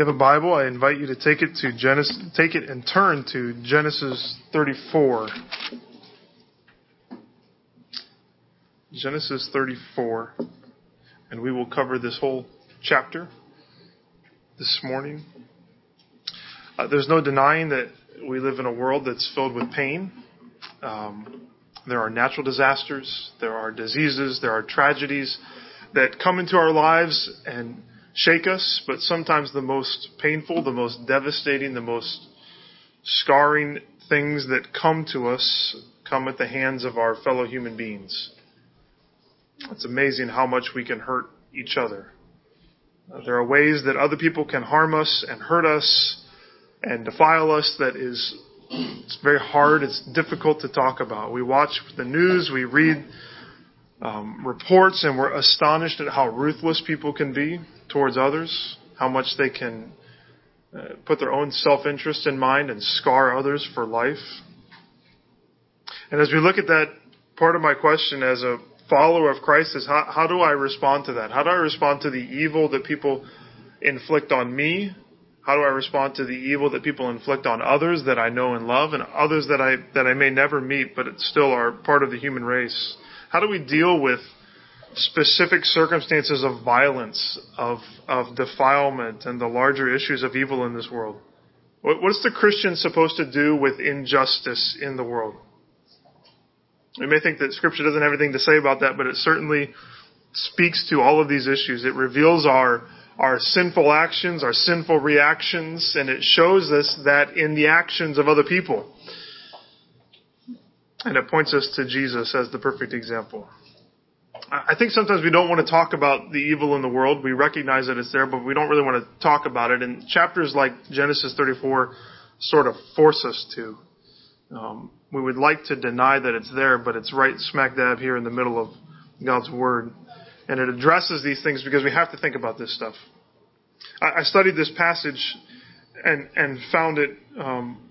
you have a Bible, I invite you to take it to Genesis, take it and turn to Genesis 34. Genesis 34, and we will cover this whole chapter this morning. Uh, there's no denying that we live in a world that's filled with pain. Um, there are natural disasters, there are diseases, there are tragedies that come into our lives and shake us, but sometimes the most painful, the most devastating, the most scarring things that come to us come at the hands of our fellow human beings. It's amazing how much we can hurt each other. Uh, there are ways that other people can harm us and hurt us and defile us that is it's very hard, it's difficult to talk about. We watch the news, we read um, reports, and we're astonished at how ruthless people can be towards others, how much they can uh, put their own self interest in mind and scar others for life. And as we look at that, part of my question as a follower of Christ is how, how do I respond to that? How do I respond to the evil that people inflict on me? How do I respond to the evil that people inflict on others that I know and love and others that I, that I may never meet but still are part of the human race? How do we deal with specific circumstances of violence, of, of defilement, and the larger issues of evil in this world? What, what is the Christian supposed to do with injustice in the world? We may think that Scripture doesn't have anything to say about that, but it certainly speaks to all of these issues. It reveals our, our sinful actions, our sinful reactions, and it shows us that in the actions of other people. And it points us to Jesus as the perfect example. I think sometimes we don't want to talk about the evil in the world. We recognize that it's there, but we don't really want to talk about it. And chapters like Genesis 34 sort of force us to. Um, we would like to deny that it's there, but it's right smack dab here in the middle of God's Word. And it addresses these things because we have to think about this stuff. I, I studied this passage and, and found it um,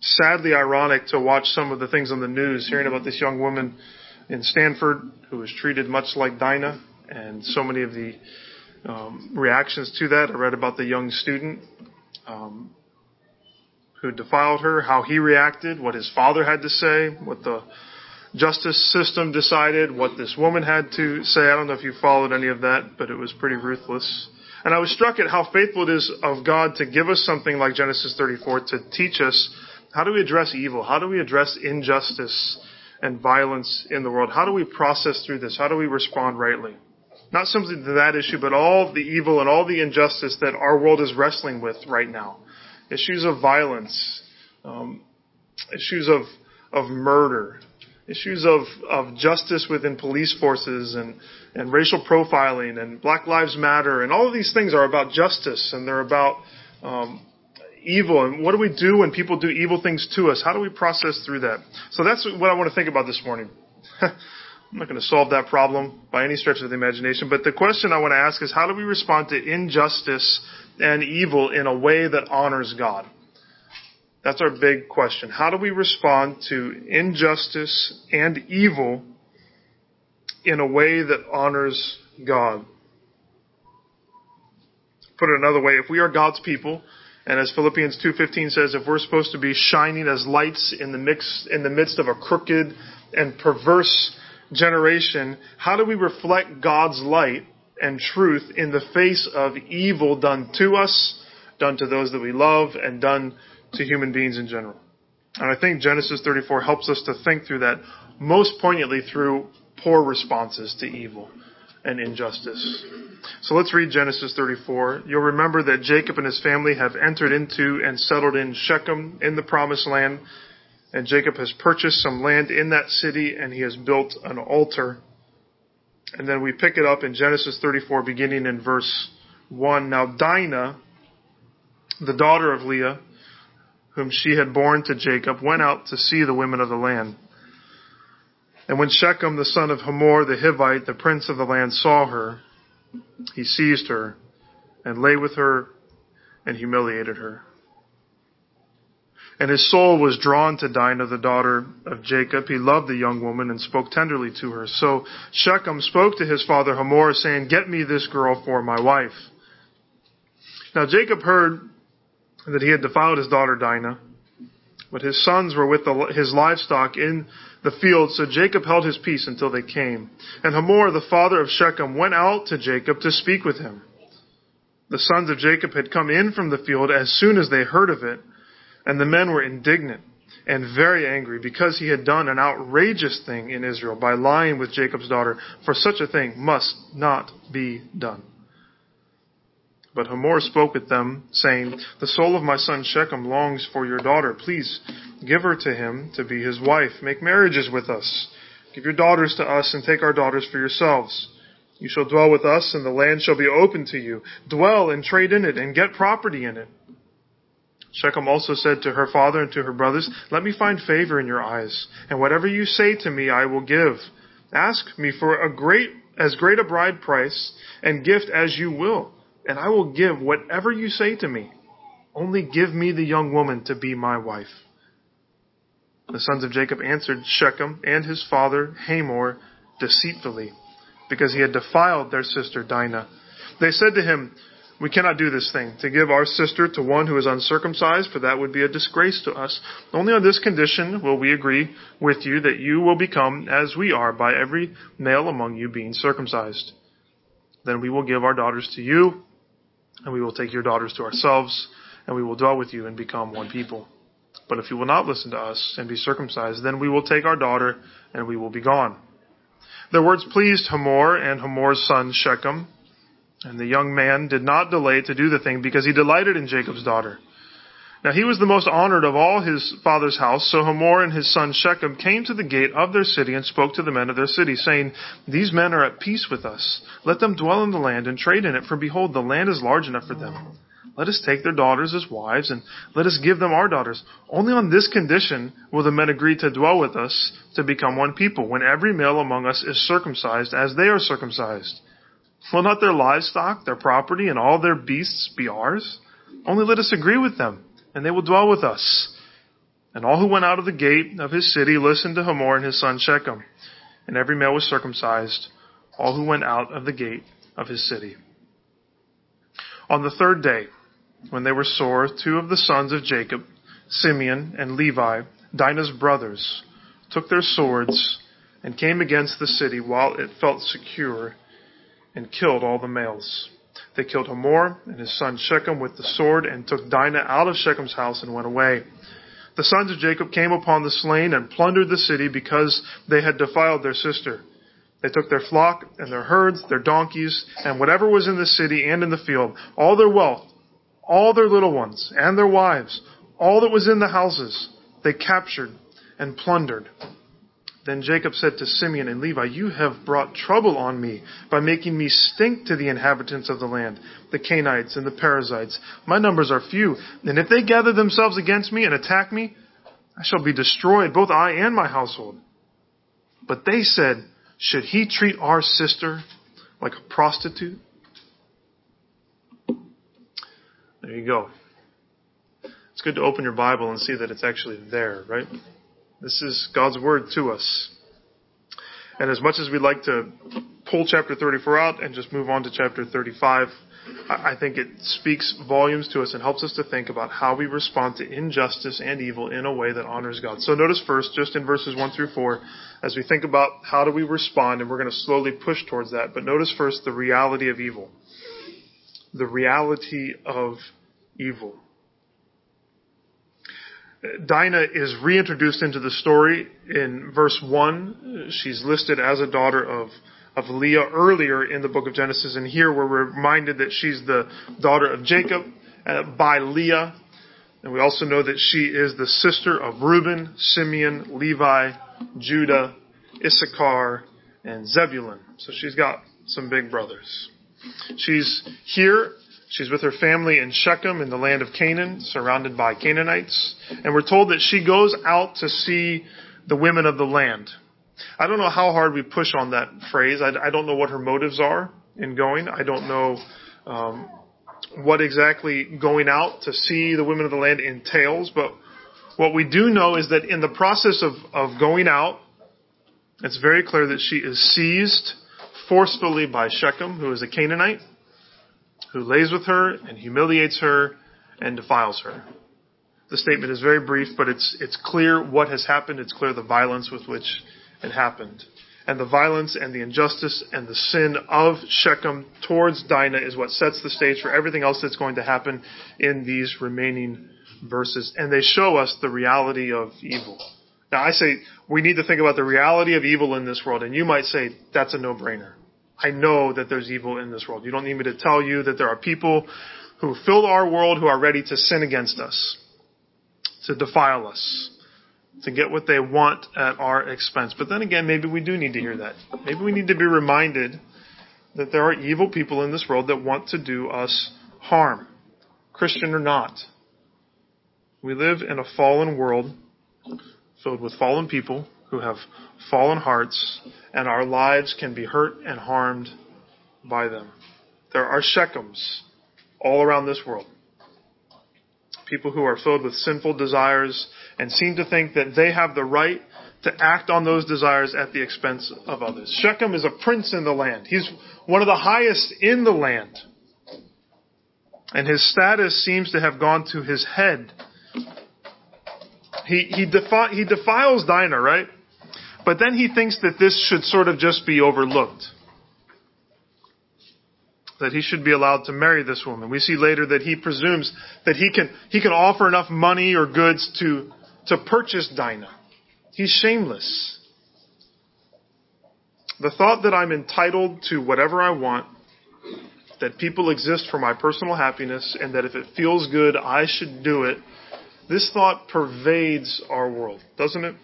sadly ironic to watch some of the things on the news, hearing about this young woman in Stanford who was treated much like Dinah, and so many of the um, reactions to that. I read about the young student um, who defiled her, how he reacted, what his father had to say, what the justice system decided, what this woman had to say. I don't know if you followed any of that, but it was pretty ruthless. And I was struck at how faithful it is of God to give us something like Genesis 34 to teach us how do we address evil? How do we address injustice and violence in the world? How do we process through this? How do we respond rightly? Not simply to that issue, but all the evil and all the injustice that our world is wrestling with right now. Issues of violence, um, issues of, of murder, issues of, of justice within police forces and, and racial profiling and Black Lives Matter and all of these things are about justice and they're about um, evil and what do we do when people do evil things to us? How do we process through that? So that's what I want to think about this morning. I'm not going to solve that problem by any stretch of the imagination, but the question I want to ask is how do we respond to injustice and evil in a way that honors God? That's our big question. How do we respond to injustice and evil in a way that honors God? Put it another way, if we are God's people, and as Philippians 2:15 says, if we're supposed to be shining as lights in the mix in the midst of a crooked and perverse generation, how do we reflect God's light and truth in the face of evil done to us, done to those that we love, and done to human beings in general? And I think Genesis 34 helps us to think through that most poignantly through poor responses to evil and injustice. So let's read Genesis 34. You'll remember that Jacob and his family have entered into and settled in Shechem in the promised land. And Jacob has purchased some land in that city and he has built an altar. And then we pick it up in Genesis 34 beginning in verse 1. Now Dinah, the daughter of Leah, whom she had borne to Jacob, went out to see the women of the land. And when Shechem, the son of Hamor the Hivite, the prince of the land, saw her, he seized her and lay with her and humiliated her. And his soul was drawn to Dinah, the daughter of Jacob. He loved the young woman and spoke tenderly to her. So Shechem spoke to his father Hamor, saying, Get me this girl for my wife. Now Jacob heard that he had defiled his daughter Dinah, but his sons were with the, his livestock in the field, so Jacob held his peace until they came. And Hamor, the father of Shechem, went out to Jacob to speak with him. The sons of Jacob had come in from the field as soon as they heard of it, and the men were indignant and very angry because he had done an outrageous thing in Israel by lying with Jacob's daughter, for such a thing must not be done. But Hamor spoke with them, saying, The soul of my son Shechem longs for your daughter. Please give her to him to be his wife. Make marriages with us. Give your daughters to us and take our daughters for yourselves. You shall dwell with us and the land shall be open to you. Dwell and trade in it and get property in it. Shechem also said to her father and to her brothers, Let me find favor in your eyes, and whatever you say to me I will give. Ask me for a great, as great a bride price and gift as you will and I will give whatever you say to me. Only give me the young woman to be my wife. The sons of Jacob answered Shechem and his father Hamor deceitfully, because he had defiled their sister Dinah. They said to him, We cannot do this thing, to give our sister to one who is uncircumcised, for that would be a disgrace to us. Only on this condition will we agree with you that you will become as we are by every male among you being circumcised. Then we will give our daughters to you, and we will take your daughters to ourselves, and we will dwell with you and become one people. But if you will not listen to us and be circumcised, then we will take our daughter, and we will be gone. Their words pleased Hamor and Hamor's son Shechem, and the young man did not delay to do the thing because he delighted in Jacob's daughter. Now he was the most honored of all his father's house, so Hamor and his son Shechem came to the gate of their city and spoke to the men of their city, saying, These men are at peace with us. Let them dwell in the land and trade in it, for behold, the land is large enough for them. Let us take their daughters as wives, and let us give them our daughters. Only on this condition will the men agree to dwell with us, to become one people, when every male among us is circumcised as they are circumcised. Will not their livestock, their property, and all their beasts be ours? Only let us agree with them and they will dwell with us. And all who went out of the gate of his city listened to Hamor and his son Shechem. And every male was circumcised, all who went out of the gate of his city. On the third day, when they were sore, two of the sons of Jacob, Simeon and Levi, Dinah's brothers, took their swords and came against the city while it felt secure and killed all the males. They killed Hamor and his son Shechem with the sword and took Dinah out of Shechem's house and went away. The sons of Jacob came upon the slain and plundered the city because they had defiled their sister. They took their flock and their herds, their donkeys, and whatever was in the city and in the field, all their wealth, all their little ones, and their wives, all that was in the houses, they captured and plundered. Then Jacob said to Simeon and Levi, You have brought trouble on me by making me stink to the inhabitants of the land, the Canaanites and the Perizzites. My numbers are few, and if they gather themselves against me and attack me, I shall be destroyed, both I and my household. But they said, Should he treat our sister like a prostitute? There you go. It's good to open your Bible and see that it's actually there, right? This is God's word to us. And as much as we'd like to pull chapter 34 out and just move on to chapter 35, I think it speaks volumes to us and helps us to think about how we respond to injustice and evil in a way that honors God. So notice first, just in verses 1 through 4, as we think about how do we respond, and we're going to slowly push towards that, but notice first the reality of evil. The reality of evil. Dinah is reintroduced into the story in verse 1. She's listed as a daughter of, of Leah earlier in the book of Genesis, and here we're reminded that she's the daughter of Jacob uh, by Leah. And we also know that she is the sister of Reuben, Simeon, Levi, Judah, Issachar, and Zebulun. So she's got some big brothers. She's here She's with her family in Shechem in the land of Canaan, surrounded by Canaanites. And we're told that she goes out to see the women of the land. I don't know how hard we push on that phrase. I, I don't know what her motives are in going. I don't know um, what exactly going out to see the women of the land entails. But what we do know is that in the process of, of going out, it's very clear that she is seized forcefully by Shechem, who is a Canaanite who lays with her and humiliates her and defiles her. The statement is very brief, but it's, it's clear what has happened. It's clear the violence with which it happened. And the violence and the injustice and the sin of Shechem towards Dinah is what sets the stage for everything else that's going to happen in these remaining verses. And they show us the reality of evil. Now I say we need to think about the reality of evil in this world, and you might say that's a no-brainer. I know that there's evil in this world. You don't need me to tell you that there are people who fill our world who are ready to sin against us, to defile us, to get what they want at our expense. But then again, maybe we do need to hear that. Maybe we need to be reminded that there are evil people in this world that want to do us harm, Christian or not. We live in a fallen world filled with fallen people who have fallen hearts, and our lives can be hurt and harmed by them. There are Shechems all around this world. People who are filled with sinful desires and seem to think that they have the right to act on those desires at the expense of others. Shechem is a prince in the land. He's one of the highest in the land. And his status seems to have gone to his head. He, he, defi- he defiles Dinah, right? But then he thinks that this should sort of just be overlooked. That he should be allowed to marry this woman. We see later that he presumes that he can, he can offer enough money or goods to, to purchase Dinah. He's shameless. The thought that I'm entitled to whatever I want, that people exist for my personal happiness, and that if it feels good, I should do it, this thought pervades our world, doesn't it?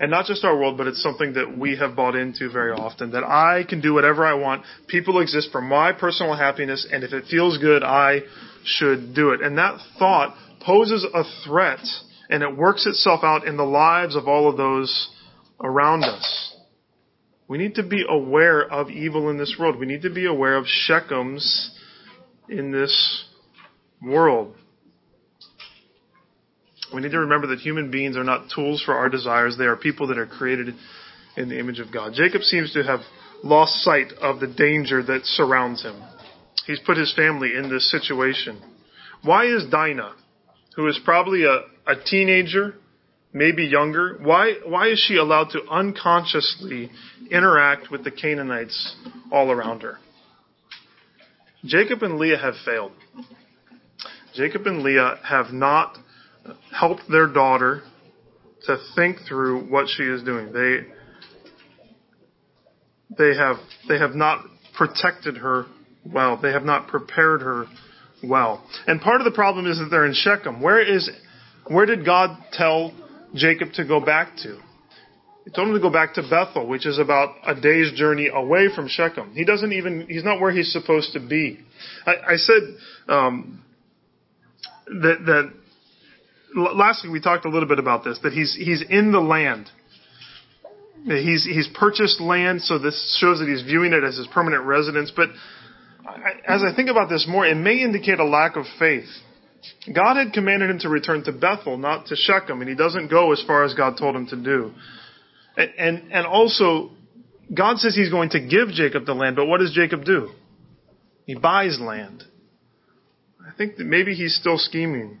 And not just our world, but it's something that we have bought into very often. That I can do whatever I want. People exist for my personal happiness, and if it feels good, I should do it. And that thought poses a threat, and it works itself out in the lives of all of those around us. We need to be aware of evil in this world. We need to be aware of Shechems in this world. We need to remember that human beings are not tools for our desires. They are people that are created in the image of God. Jacob seems to have lost sight of the danger that surrounds him. He's put his family in this situation. Why is Dinah, who is probably a, a teenager, maybe younger, why, why is she allowed to unconsciously interact with the Canaanites all around her? Jacob and Leah have failed. Jacob and Leah have not helped their daughter to think through what she is doing. They they have they have not protected her well. They have not prepared her well. And part of the problem is that they're in Shechem. Where is where did God tell Jacob to go back to? He told him to go back to Bethel, which is about a day's journey away from Shechem. He doesn't even he's not where he's supposed to be. I, I said um, that that last week we talked a little bit about this, that he's, he's in the land. He's, he's purchased land, so this shows that he's viewing it as his permanent residence. But as I think about this more, it may indicate a lack of faith. God had commanded him to return to Bethel, not to Shechem, and he doesn't go as far as God told him to do. And, and, and also, God says he's going to give Jacob the land, but what does Jacob do? He buys land. I think that maybe he's still scheming.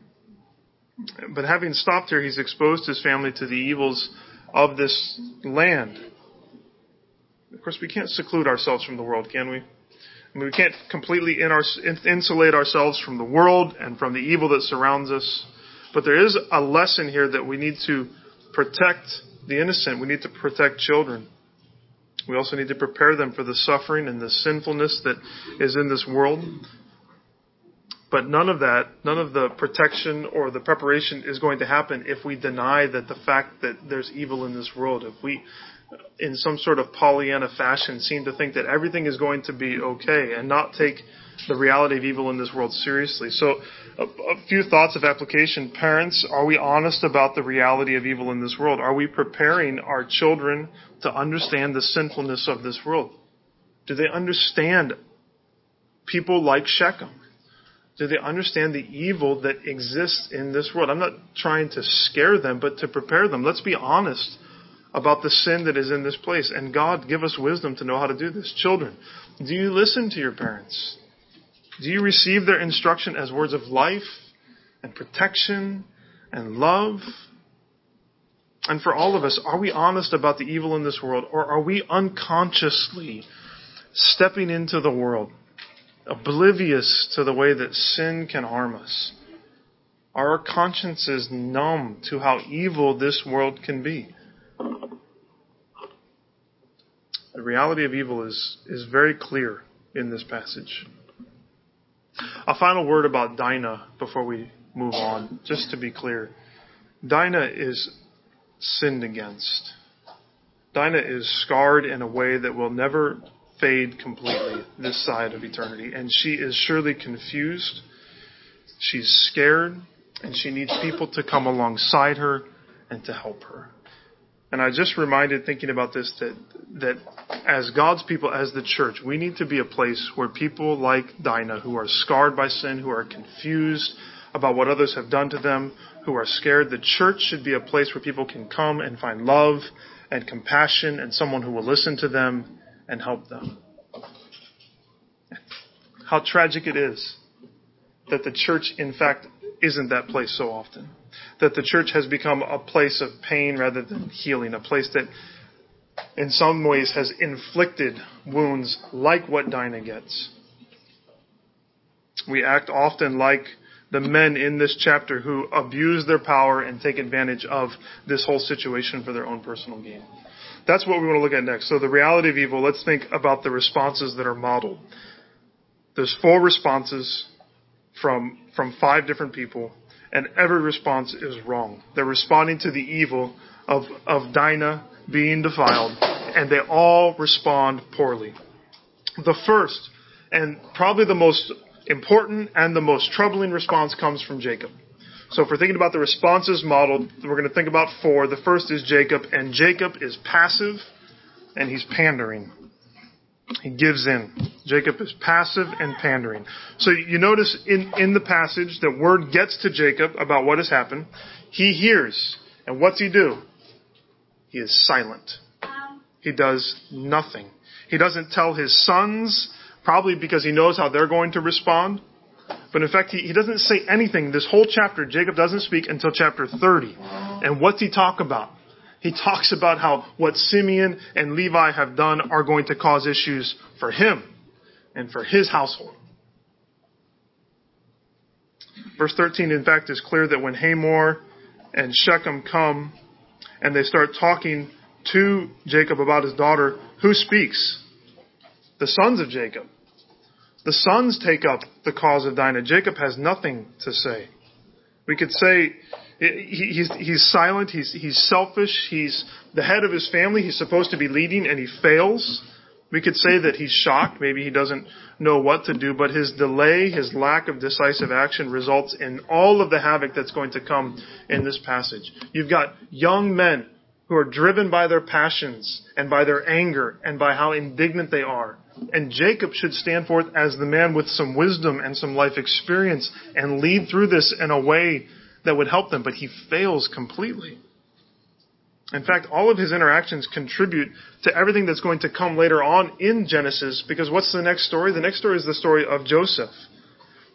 But having stopped here, he's exposed his family to the evils of this land. Of course, we can't seclude ourselves from the world, can we? I mean, we can't completely insulate ourselves from the world and from the evil that surrounds us. But there is a lesson here that we need to protect the innocent. We need to protect children. We also need to prepare them for the suffering and the sinfulness that is in this world. But none of that, none of the protection or the preparation is going to happen if we deny that the fact that there's evil in this world. If we, in some sort of Pollyanna fashion, seem to think that everything is going to be okay and not take the reality of evil in this world seriously. So, a, a few thoughts of application. Parents, are we honest about the reality of evil in this world? Are we preparing our children to understand the sinfulness of this world? Do they understand people like Shechem? Do they understand the evil that exists in this world? I'm not trying to scare them, but to prepare them. Let's be honest about the sin that is in this place. And God, give us wisdom to know how to do this. Children, do you listen to your parents? Do you receive their instruction as words of life and protection and love? And for all of us, are we honest about the evil in this world or are we unconsciously stepping into the world, oblivious to the way that sin can harm us? Our consciences numb to how evil this world can be? The reality of evil is, is very clear in this passage. A final word about Dinah before we move on, just to be clear. Dinah is sinned against. Dinah is scarred in a way that will never fade completely this side of eternity. And she is surely confused. She's scared. And she needs people to come alongside her and to help her. And I just reminded thinking about this that, that as God's people, as the church, we need to be a place where people like Dinah, who are scarred by sin, who are confused about what others have done to them, who are scared, the church should be a place where people can come and find love and compassion and someone who will listen to them and help them. How tragic it is that the church, in fact, isn't that place so often that the church has become a place of pain rather than healing, a place that in some ways has inflicted wounds like what Dinah gets. We act often like the men in this chapter who abuse their power and take advantage of this whole situation for their own personal gain. That's what we want to look at next. So the reality of evil, let's think about the responses that are modeled. There's four responses from, from five different people and every response is wrong. They're responding to the evil of, of Dinah being defiled, and they all respond poorly. The first, and probably the most important and the most troubling response comes from Jacob. So if we're thinking about the responses modeled, we're going to think about four. The first is Jacob, and Jacob is passive and he's pandering. He gives in. Jacob is passive and pandering. So you notice in, in the passage that word gets to Jacob about what has happened. He hears. And what's he do? He is silent. He does nothing. He doesn't tell his sons, probably because he knows how they're going to respond. But in fact, he, he doesn't say anything. This whole chapter, Jacob doesn't speak until chapter 30. And what's he talk about? he talks about how what Simeon and Levi have done are going to cause issues for him and for his household. Verse 13, in fact, is clear that when Hamor and Shechem come and they start talking to Jacob about his daughter, who speaks? The sons of Jacob. The sons take up the cause of Dinah. Jacob has nothing to say. We could say he's, silent, he's selfish, he's the head of his family, he's supposed to be leading and he fails. We could say that he's shocked, maybe he doesn't know what to do, but his delay, his lack of decisive action results in all of the havoc that's going to come in this passage. You've got young men who are driven by their passions and by their anger and by how indignant they are. And Jacob should stand forth as the man with some wisdom and some life experience and lead through this in a way that would help them, but he fails completely. In fact, all of his interactions contribute to everything that's going to come later on in Genesis, because what's the next story? The next story is the story of Joseph.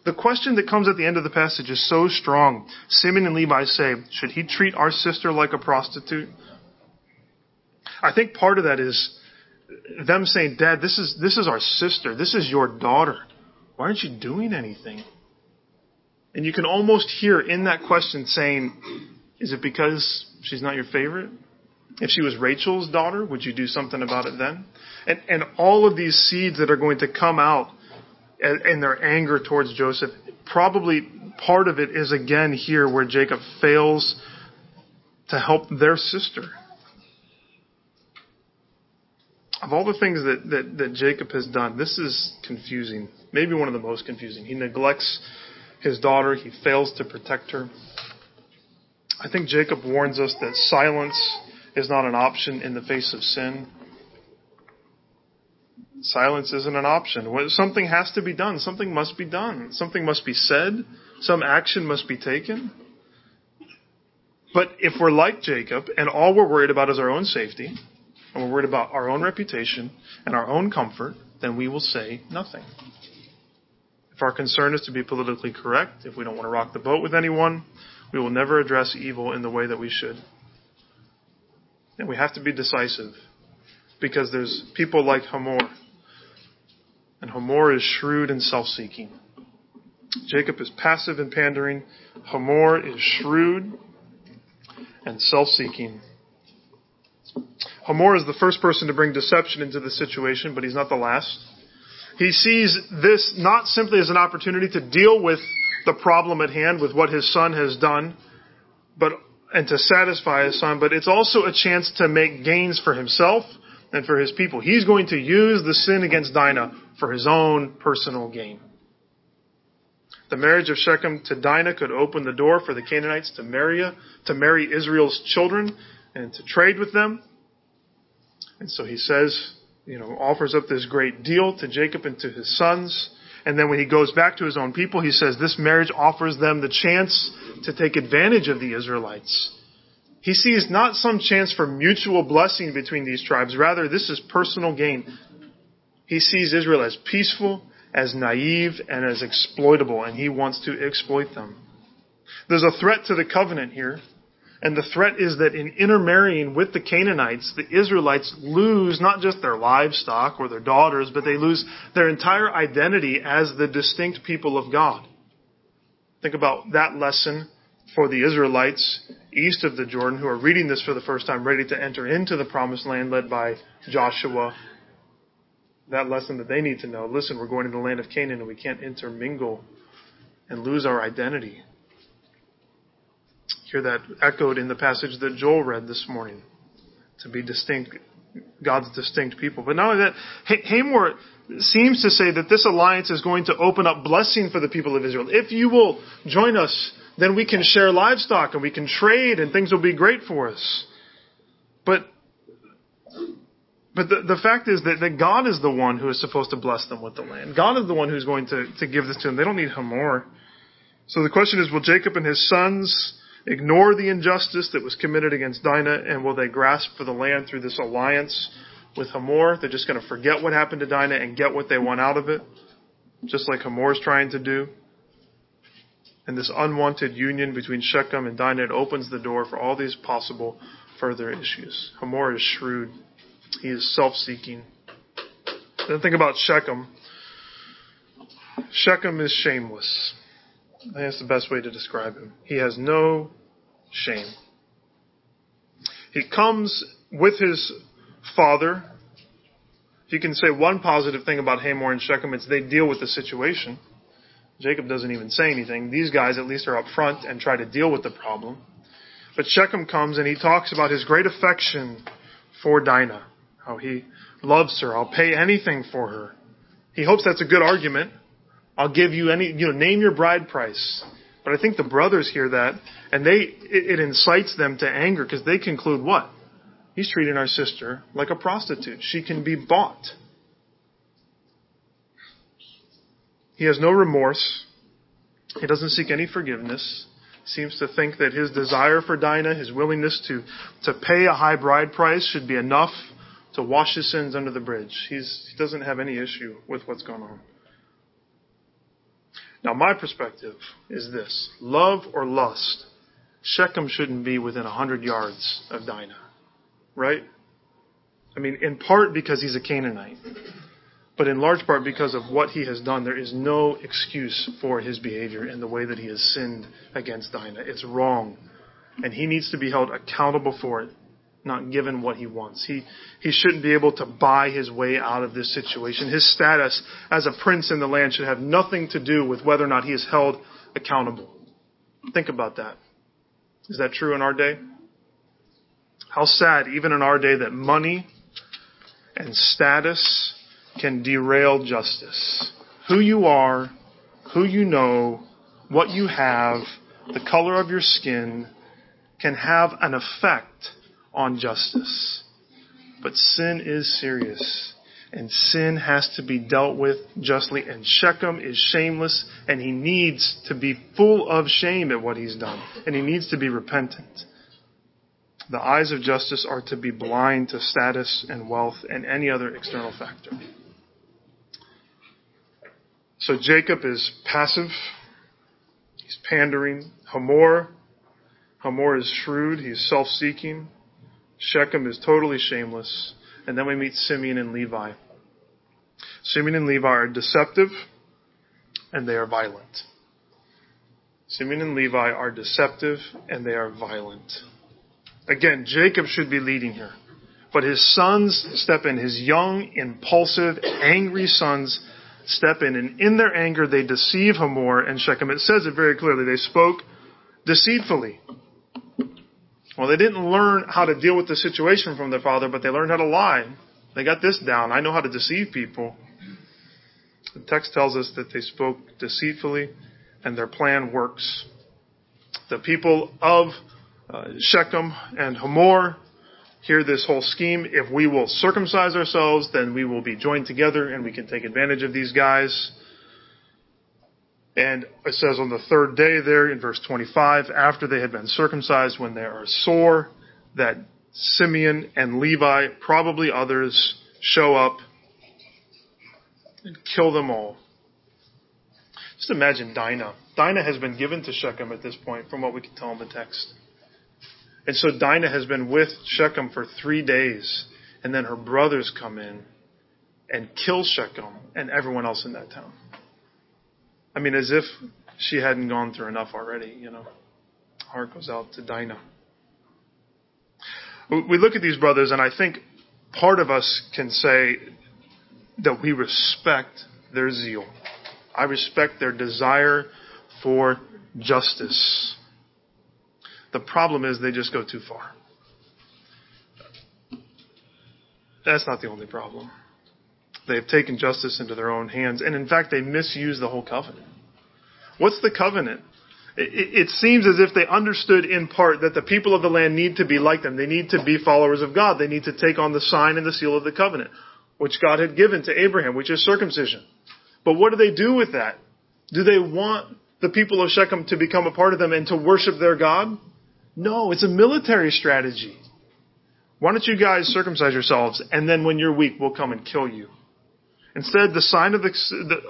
The question that comes at the end of the passage is so strong. Simeon and Levi say, should he treat our sister like a prostitute? I think part of that is them saying, Dad, this is, this is our sister. This is your daughter. Why aren't you doing anything? And you can almost hear in that question saying, is it because she's not your favorite? If she was Rachel's daughter, would you do something about it then? And, and all of these seeds that are going to come out in their anger towards Joseph, probably part of it is again here where Jacob fails to help their sister. Of all the things that, that, that Jacob has done, this is confusing. Maybe one of the most confusing. He neglects his daughter. He fails to protect her. I think Jacob warns us that silence is not an option in the face of sin. Silence isn't an option. Something has to be done. Something must be done. Something must be said. Some action must be taken. But if we're like Jacob and all we're worried about is our own safety, and we're worried about our own reputation and our own comfort, then we will say nothing. If our concern is to be politically correct, if we don't want to rock the boat with anyone, we will never address evil in the way that we should. And we have to be decisive because there's people like Hamor. And Hamor is shrewd and self seeking. Jacob is passive and pandering. Hamor is shrewd and self seeking. Hamor is the first person to bring deception into the situation, but he's not the last. He sees this not simply as an opportunity to deal with the problem at hand, with what his son has done, but and to satisfy his son, but it's also a chance to make gains for himself and for his people. He's going to use the sin against Dinah for his own personal gain. The marriage of Shechem to Dinah could open the door for the Canaanites to marry, to marry Israel's children and to trade with them. And so he says, you know, offers up this great deal to Jacob and to his sons. And then when he goes back to his own people, he says this marriage offers them the chance to take advantage of the Israelites. He sees not some chance for mutual blessing between these tribes. Rather, this is personal gain. He sees Israel as peaceful, as naive, and as exploitable, and he wants to exploit them. There's a threat to the covenant here. And the threat is that in intermarrying with the Canaanites, the Israelites lose not just their livestock or their daughters, but they lose their entire identity as the distinct people of God. Think about that lesson for the Israelites east of the Jordan who are reading this for the first time, ready to enter into the promised land led by Joshua. That lesson that they need to know. Listen, we're going to the land of Canaan and we can't intermingle and lose our identity hear that echoed in the passage that Joel read this morning. To be distinct, God's distinct people. But not only that, Hamor seems to say that this alliance is going to open up blessing for the people of Israel. If you will join us, then we can share livestock and we can trade and things will be great for us. But but the, the fact is that, that God is the one who is supposed to bless them with the land. God is the one who's going to, to give this to them. They don't need Hamor. So the question is, will Jacob and his sons ignore the injustice that was committed against Dinah, and will they grasp for the land through this alliance with Hamor? They're just going to forget what happened to Dinah and get what they want out of it, just like Hamor's trying to do. And this unwanted union between Shechem and Dinah it opens the door for all these possible further issues. Hamor is shrewd. He is self-seeking. Then think about Shechem. Shechem is shameless. I think that's the best way to describe him. He has no shame. He comes with his father. If you can say one positive thing about Hamor and Shechem, it's they deal with the situation. Jacob doesn't even say anything. These guys at least are up front and try to deal with the problem. But Shechem comes and he talks about his great affection for Dinah, how he loves her. I'll pay anything for her. He hopes that's a good argument. I'll give you any, you know, name your bride price. But I think the brothers hear that and they, it, it incites them to anger because they conclude what? He's treating our sister like a prostitute. She can be bought. He has no remorse. He doesn't seek any forgiveness. Seems to think that his desire for Dinah, his willingness to, to pay a high bride price should be enough to wash his sins under the bridge. He's, he doesn't have any issue with what's going on. Now, my perspective is this love or lust, Shechem shouldn't be within 100 yards of Dinah. Right? I mean, in part because he's a Canaanite, but in large part because of what he has done. There is no excuse for his behavior in the way that he has sinned against Dinah. It's wrong. And he needs to be held accountable for it not given what he wants. He, he shouldn't be able to buy his way out of this situation. His status as a prince in the land should have nothing to do with whether or not he is held accountable. Think about that. Is that true in our day? How sad, even in our day, that money and status can derail justice. Who you are, who you know, what you have, the color of your skin can have an effect on justice. But sin is serious. And sin has to be dealt with justly. And Shechem is shameless and he needs to be full of shame at what he's done. And he needs to be repentant. The eyes of justice are to be blind to status and wealth and any other external factor. So Jacob is passive. He's pandering. Hamor, Hamor is shrewd. He's self-seeking. Shechem is totally shameless. And then we meet Simeon and Levi. Simeon and Levi are deceptive and they are violent. Simeon and Levi are deceptive and they are violent. Again, Jacob should be leading here. But his sons step in. His young, impulsive, angry sons step in. And in their anger, they deceive Hamor and Shechem. It says it very clearly. They spoke deceitfully. Well, they didn't learn how to deal with the situation from their father, but they learned how to lie. They got this down. I know how to deceive people. The text tells us that they spoke deceitfully and their plan works. The people of uh, Shechem and Hamor hear this whole scheme. If we will circumcise ourselves, then we will be joined together and we can take advantage of these guys. And it says on the third day there in verse 25, after they had been circumcised, when they are sore, that Simeon and Levi, probably others, show up and kill them all. Just imagine Dinah. Dinah has been given to Shechem at this point, from what we can tell in the text. And so Dinah has been with Shechem for three days, and then her brothers come in and kill Shechem and everyone else in that town. I mean, as if she hadn't gone through enough already, you know. Heart goes out to Dinah. We look at these brothers, and I think part of us can say that we respect their zeal. I respect their desire for justice. The problem is they just go too far. That's not the only problem. They have taken justice into their own hands, and in fact, they misuse the whole covenant. What's the covenant? It, seems as if they understood in part that the people of the land need to be like them. They need to be followers of God. They need to take on the sign and the seal of the covenant, which God had given to Abraham, which is circumcision. But what do they do with that? Do they want the people of Shechem to become a part of them and to worship their God? No, it's a military strategy. Why don't you guys circumcise yourselves and then when you're weak, we'll come and kill you. Instead, the sign of,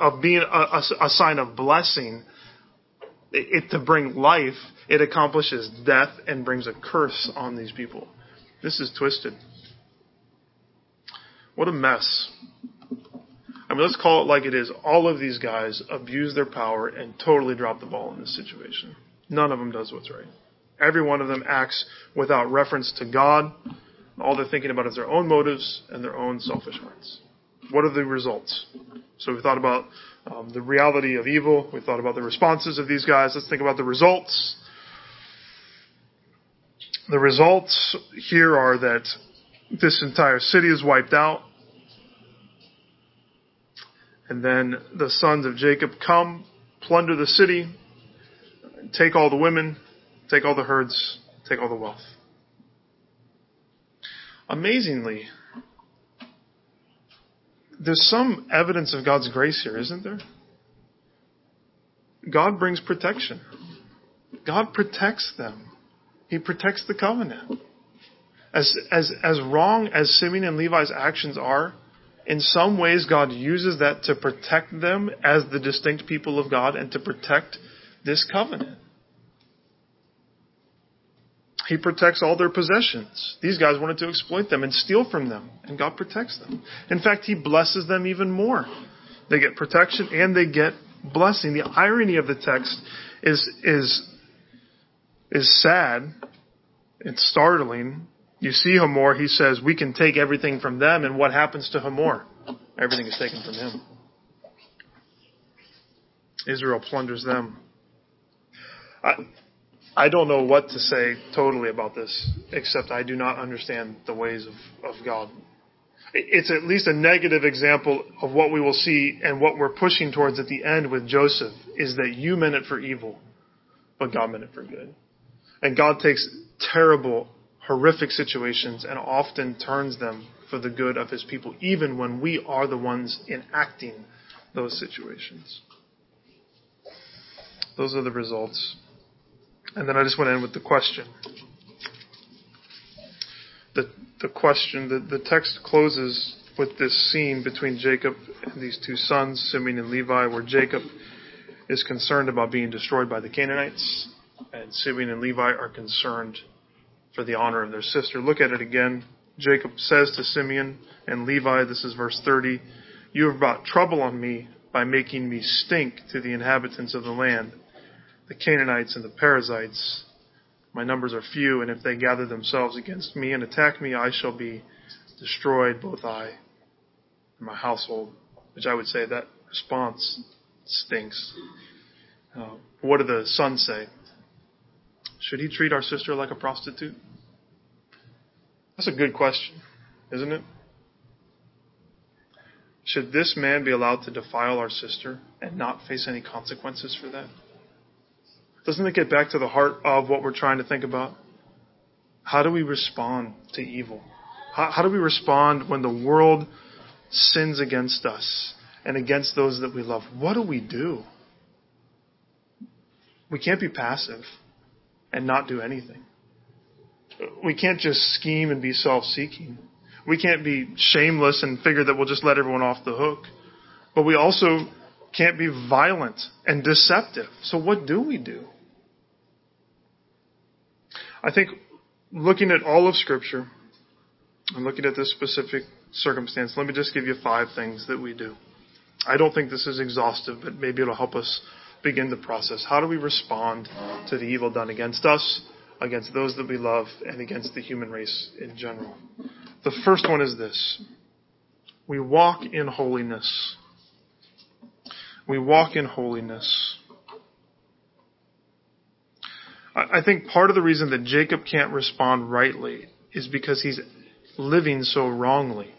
of being a, a, a sign of blessing, it, it to bring life, it accomplishes death and brings a curse on these people. This is twisted. What a mess. I mean, let's call it like it is. All of these guys abuse their power and totally drop the ball in this situation. None of them does what's right. Every one of them acts without reference to God. All they're thinking about is their own motives and their own selfish hearts. What are the results? So we thought about um, the reality of evil. We thought about the responses of these guys. Let's think about the results. The results here are that this entire city is wiped out. And then the sons of Jacob come, plunder the city, take all the women, take all the herds, take all the wealth. Amazingly, there's some evidence of God's grace here, isn't there? God brings protection. God protects them. He protects the covenant. As, as, as wrong as Simeon and Levi's actions are, in some ways God uses that to protect them as the distinct people of God and to protect this covenant. He protects all their possessions. These guys wanted to exploit them and steal from them, and God protects them. In fact, He blesses them even more. They get protection and they get blessing. The irony of the text is is is sad. It's startling. You see Hamor, he says, we can take everything from them, and what happens to Hamor? Everything is taken from him. Israel plunders them. I, I don't know what to say totally about this, except I do not understand the ways of, of God. It's at least a negative example of what we will see and what we're pushing towards at the end with Joseph is that you meant it for evil, but God meant it for good. And God takes terrible, horrific situations and often turns them for the good of his people, even when we are the ones enacting those situations. Those are the results. And then I just want to end with the question. The, the question, the, the text closes with this scene between Jacob and these two sons, Simeon and Levi, where Jacob is concerned about being destroyed by the Canaanites, and Simeon and Levi are concerned for the honor of their sister. Look at it again. Jacob says to Simeon and Levi, this is verse 30, You have brought trouble on me by making me stink to the inhabitants of the land, the Canaanites and the Perizzites. My numbers are few, and if they gather themselves against me and attack me, I shall be destroyed, both I and my household. Which I would say that response stinks. Uh, what do the sons say? Should he treat our sister like a prostitute? That's a good question, isn't it? Should this man be allowed to defile our sister and not face any consequences for that? Doesn't it get back to the heart of what we're trying to think about? How do we respond to evil? How, how do we respond when the world sins against us and against those that we love? What do we do? We can't be passive and not do anything. We can't just scheme and be self seeking. We can't be shameless and figure that we'll just let everyone off the hook. But we also can't be violent and deceptive. So what do we do? I think looking at all of Scripture and looking at this specific circumstance, let me just give you five things that we do. I don't think this is exhaustive, but maybe it'll help us begin the process. How do we respond to the evil done against us, against those that we love, and against the human race in general? The first one is this we walk in holiness. We walk in holiness. I think part of the reason that Jacob can't respond rightly is because he's living so wrongly.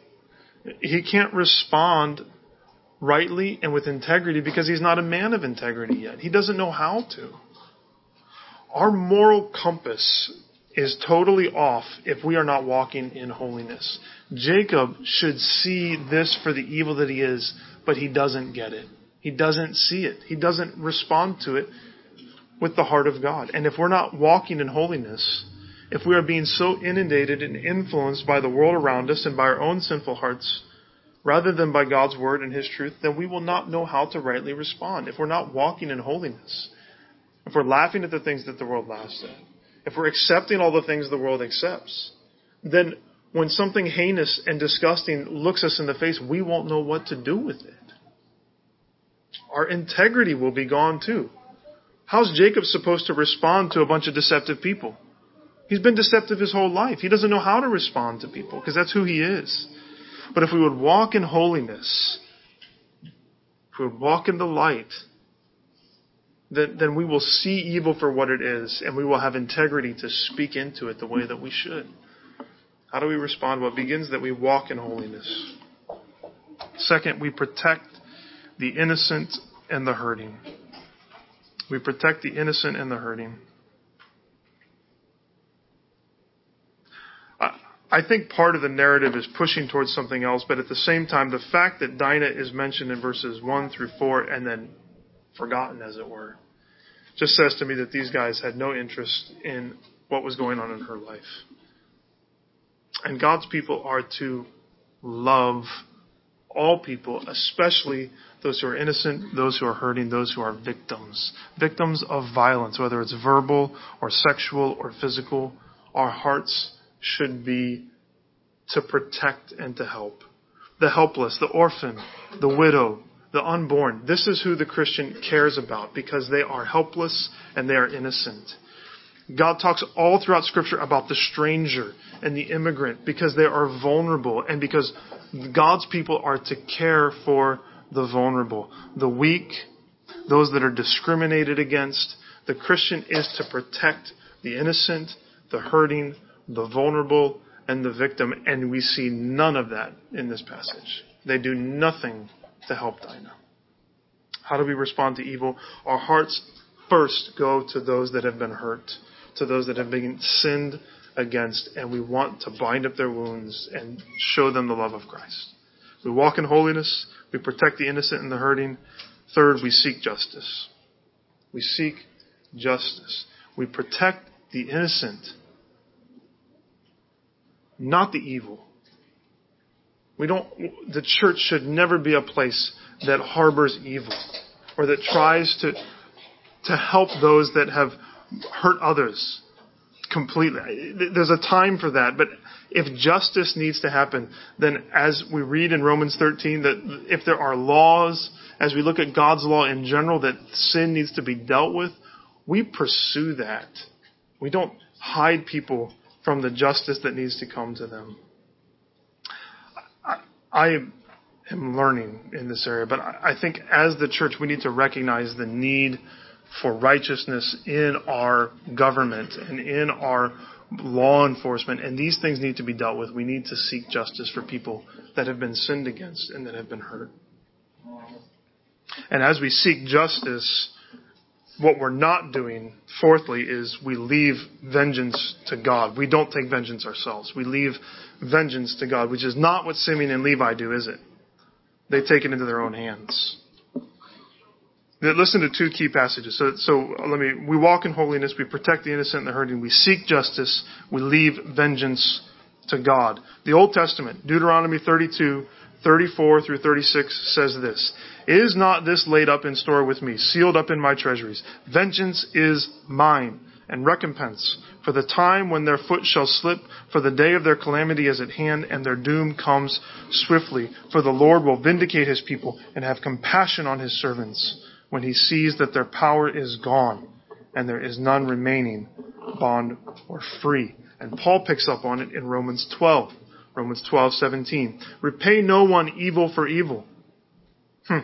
He can't respond rightly and with integrity because he's not a man of integrity yet. He doesn't know how to. Our moral compass is totally off if we are not walking in holiness. Jacob should see this for the evil that he is, but he doesn't get it. He doesn't see it. He doesn't respond to it with the heart of God. And if we're not walking in holiness, if we are being so inundated and influenced by the world around us and by our own sinful hearts, rather than by God's word and His truth, then we will not know how to rightly respond. If we're not walking in holiness, if we're laughing at the things that the world laughs at, if we're accepting all the things the world accepts, then when something heinous and disgusting looks us in the face, we won't know what to do with it. Our integrity will be gone too. How's Jacob supposed to respond to a bunch of deceptive people? He's been deceptive his whole life. He doesn't know how to respond to people because that's who he is. But if we would walk in holiness, if we would walk in the light, then, then we will see evil for what it is and we will have integrity to speak into it the way that we should. How do we respond? Well, it begins that we walk in holiness. Second, we protect the innocent and the hurting. We protect the innocent and the hurting. I think part of the narrative is pushing towards something else, but at the same time, the fact that Dinah is mentioned in verses 1 through 4 and then forgotten, as it were, just says to me that these guys had no interest in what was going on in her life. And God's people are to love all people, especially those who are innocent, those who are hurting, those who are victims. Victims of violence, whether it's verbal or sexual or physical. Our hearts should be to protect and to help. The helpless, the orphan, the widow, the unborn. This is who the Christian cares about because they are helpless and they are innocent. God talks all throughout Scripture about the stranger and the immigrant because they are vulnerable and because God's people are to care for the vulnerable, the weak, those that are discriminated against. The Christian is to protect the innocent, the hurting, the vulnerable, and the victim, and we see none of that in this passage. They do nothing to help Dinah. How do we respond to evil? Our hearts first go to those that have been hurt, to those that have been sinned against, and we want to bind up their wounds and show them the love of Christ. We walk in holiness, we protect the innocent and the hurting. Third, we seek justice. We seek justice. We protect the innocent not the evil. We don't, the church should never be a place that harbors evil or that tries to, to help those that have hurt others completely. There's a time for that, but if justice needs to happen, then as we read in Romans 13 that if there are laws, as we look at God's law in general, that sin needs to be dealt with, we pursue that. We don't hide people from the justice that needs to come to them. I, I am learning in this area, but I think as the church, we need to recognize the need for righteousness in our government and in our law enforcement, and these things need to be dealt with. We need to seek justice for people that have been sinned against and that have been hurt. And as we seek justice, what we're not doing, fourthly, is we leave vengeance to God. We don't take vengeance ourselves. We leave vengeance to God, which is not what Simeon and Levi do, is it? They take it into their own hands. Listen to two key passages. So, so uh, let me, we walk in holiness, we protect the innocent and the hurting, we seek justice, we leave vengeance to God. The Old Testament, Deuteronomy 32, 34 through 36 says this, Is not this laid up in store with me, sealed up in my treasuries? Vengeance is mine, and recompense for the time when their foot shall slip, for the day of their calamity is at hand, and their doom comes swiftly. For the Lord will vindicate his people, and have compassion on his servants when he sees that their power is gone and there is none remaining, bond or free. And Paul picks up on it in Romans 12. Romans 12:17. Repay no one evil for evil. Hmm.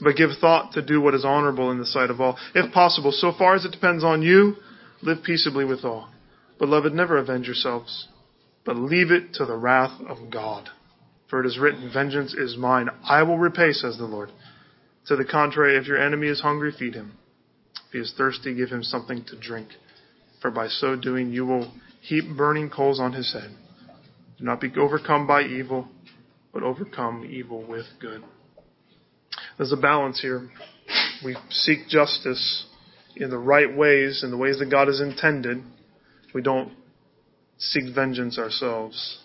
But give thought to do what is honorable in the sight of all. If possible, so far as it depends on you, live peaceably with all. Beloved, never avenge yourselves, but leave it to the wrath of God. For it is written, Vengeance is mine. I will repay, says the Lord. To the contrary, if your enemy is hungry, feed him. If he is thirsty, give him something to drink. For by so doing, you will heap burning coals on his head. Do not be overcome by evil, but overcome evil with good. There's a balance here. We seek justice in the right ways, in the ways that God has intended. We don't seek vengeance ourselves.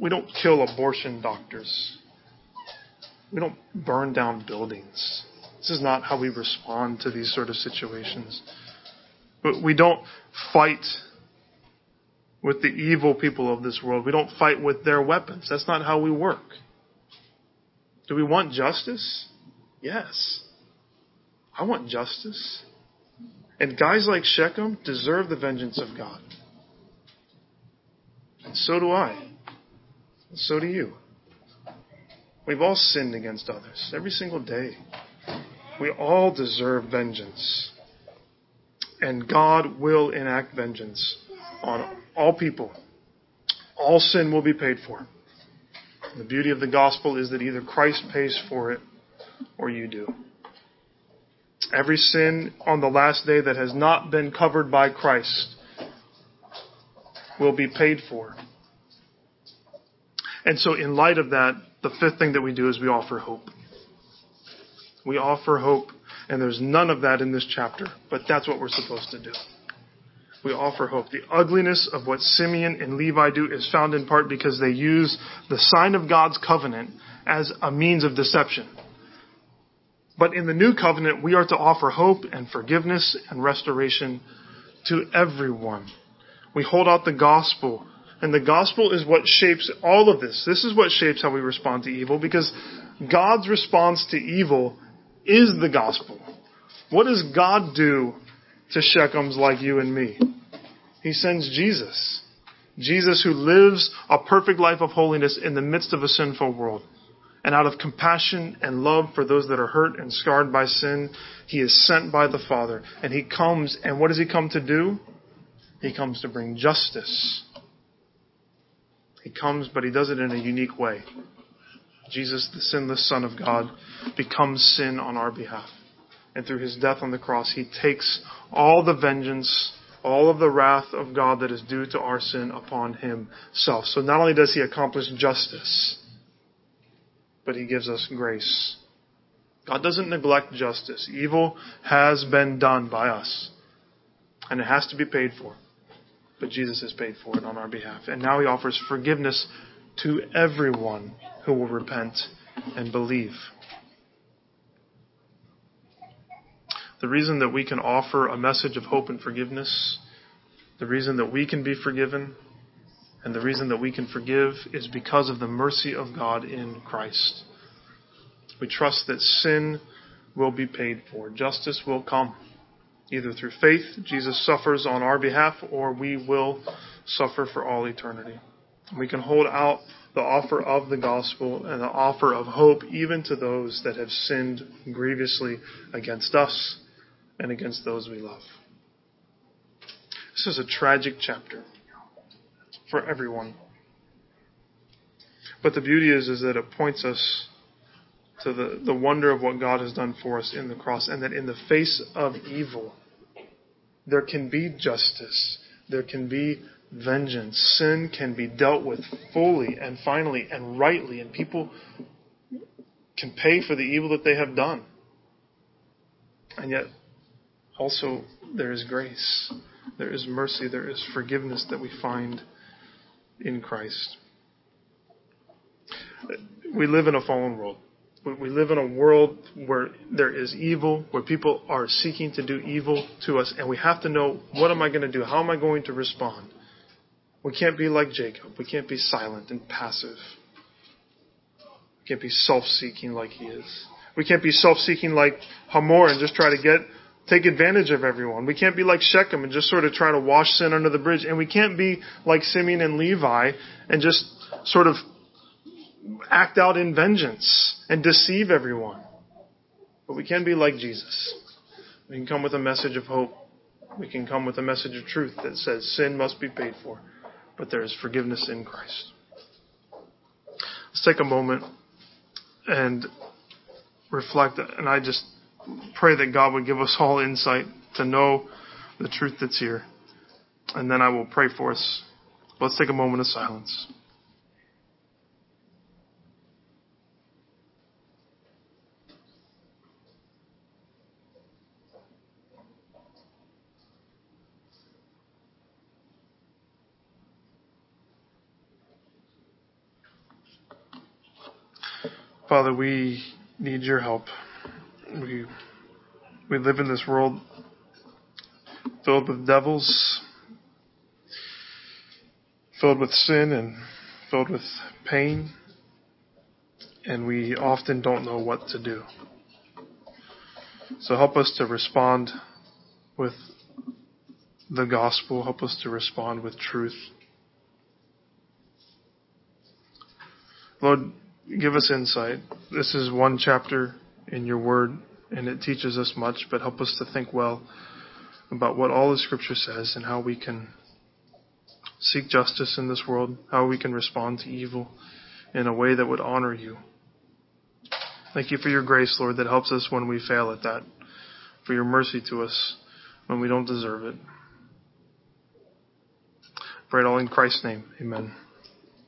We don't kill abortion doctors. We don't burn down buildings. This is not how we respond to these sort of situations. But we don't fight with the evil people of this world. We don't fight with their weapons. That's not how we work. Do we want justice? Yes. I want justice. And guys like Shechem deserve the vengeance of God. And so do I. So do you. We've all sinned against others every single day. We all deserve vengeance. And God will enact vengeance on all people. All sin will be paid for. The beauty of the gospel is that either Christ pays for it or you do. Every sin on the last day that has not been covered by Christ will be paid for. And so, in light of that, the fifth thing that we do is we offer hope. We offer hope, and there's none of that in this chapter, but that's what we're supposed to do. We offer hope. The ugliness of what Simeon and Levi do is found in part because they use the sign of God's covenant as a means of deception. But in the new covenant, we are to offer hope and forgiveness and restoration to everyone. We hold out the gospel and the gospel is what shapes all of this. This is what shapes how we respond to evil because God's response to evil is the gospel. What does God do to Shechems like you and me? He sends Jesus. Jesus who lives a perfect life of holiness in the midst of a sinful world. And out of compassion and love for those that are hurt and scarred by sin, he is sent by the Father. And he comes, and what does he come to do? He comes to bring justice he comes, but he does it in a unique way. Jesus, the sinless Son of God, becomes sin on our behalf. And through his death on the cross, he takes all the vengeance, all of the wrath of God that is due to our sin upon himself. So not only does he accomplish justice, but he gives us grace. God doesn't neglect justice. Evil has been done by us, and it has to be paid for. But Jesus has paid for it on our behalf. And now he offers forgiveness to everyone who will repent and believe. The reason that we can offer a message of hope and forgiveness, the reason that we can be forgiven, and the reason that we can forgive is because of the mercy of God in Christ. We trust that sin will be paid for, justice will come. Either through faith, Jesus suffers on our behalf, or we will suffer for all eternity. We can hold out the offer of the gospel and the offer of hope even to those that have sinned grievously against us and against those we love. This is a tragic chapter for everyone. But the beauty is, is that it points us to the, the wonder of what God has done for us in the cross, and that in the face of evil, there can be justice, there can be vengeance. Sin can be dealt with fully and finally and rightly, and people can pay for the evil that they have done. And yet, also, there is grace, there is mercy, there is forgiveness that we find in Christ. We live in a fallen world. We live in a world where there is evil, where people are seeking to do evil to us, and we have to know what am I going to do? How am I going to respond? We can't be like Jacob. We can't be silent and passive. We can't be self seeking like he is. We can't be self seeking like Hamor and just try to get take advantage of everyone. We can't be like Shechem and just sort of try to wash sin under the bridge. And we can't be like Simeon and Levi and just sort of act out in vengeance and deceive everyone. But we can be like Jesus. We can come with a message of hope. We can come with a message of truth that says sin must be paid for, but there is forgiveness in Christ. Let's take a moment and reflect. And I just pray that God would give us all insight to know the truth that's here. And then I will pray for us. Let's take a moment of silence. Father, we need your help. We we live in this world filled with devils, filled with sin and filled with pain, and we often don't know what to do. So help us to respond with the gospel, help us to respond with truth. Lord, give us insight. This is one chapter in your word, and it teaches us much, but help us to think well about what all the scripture says and how we can seek justice in this world, how we can respond to evil in a way that would honor you. Thank you for your grace, Lord, that helps us when we fail at that, for your mercy to us when we don't deserve it. Pray it all in Christ's name. Amen.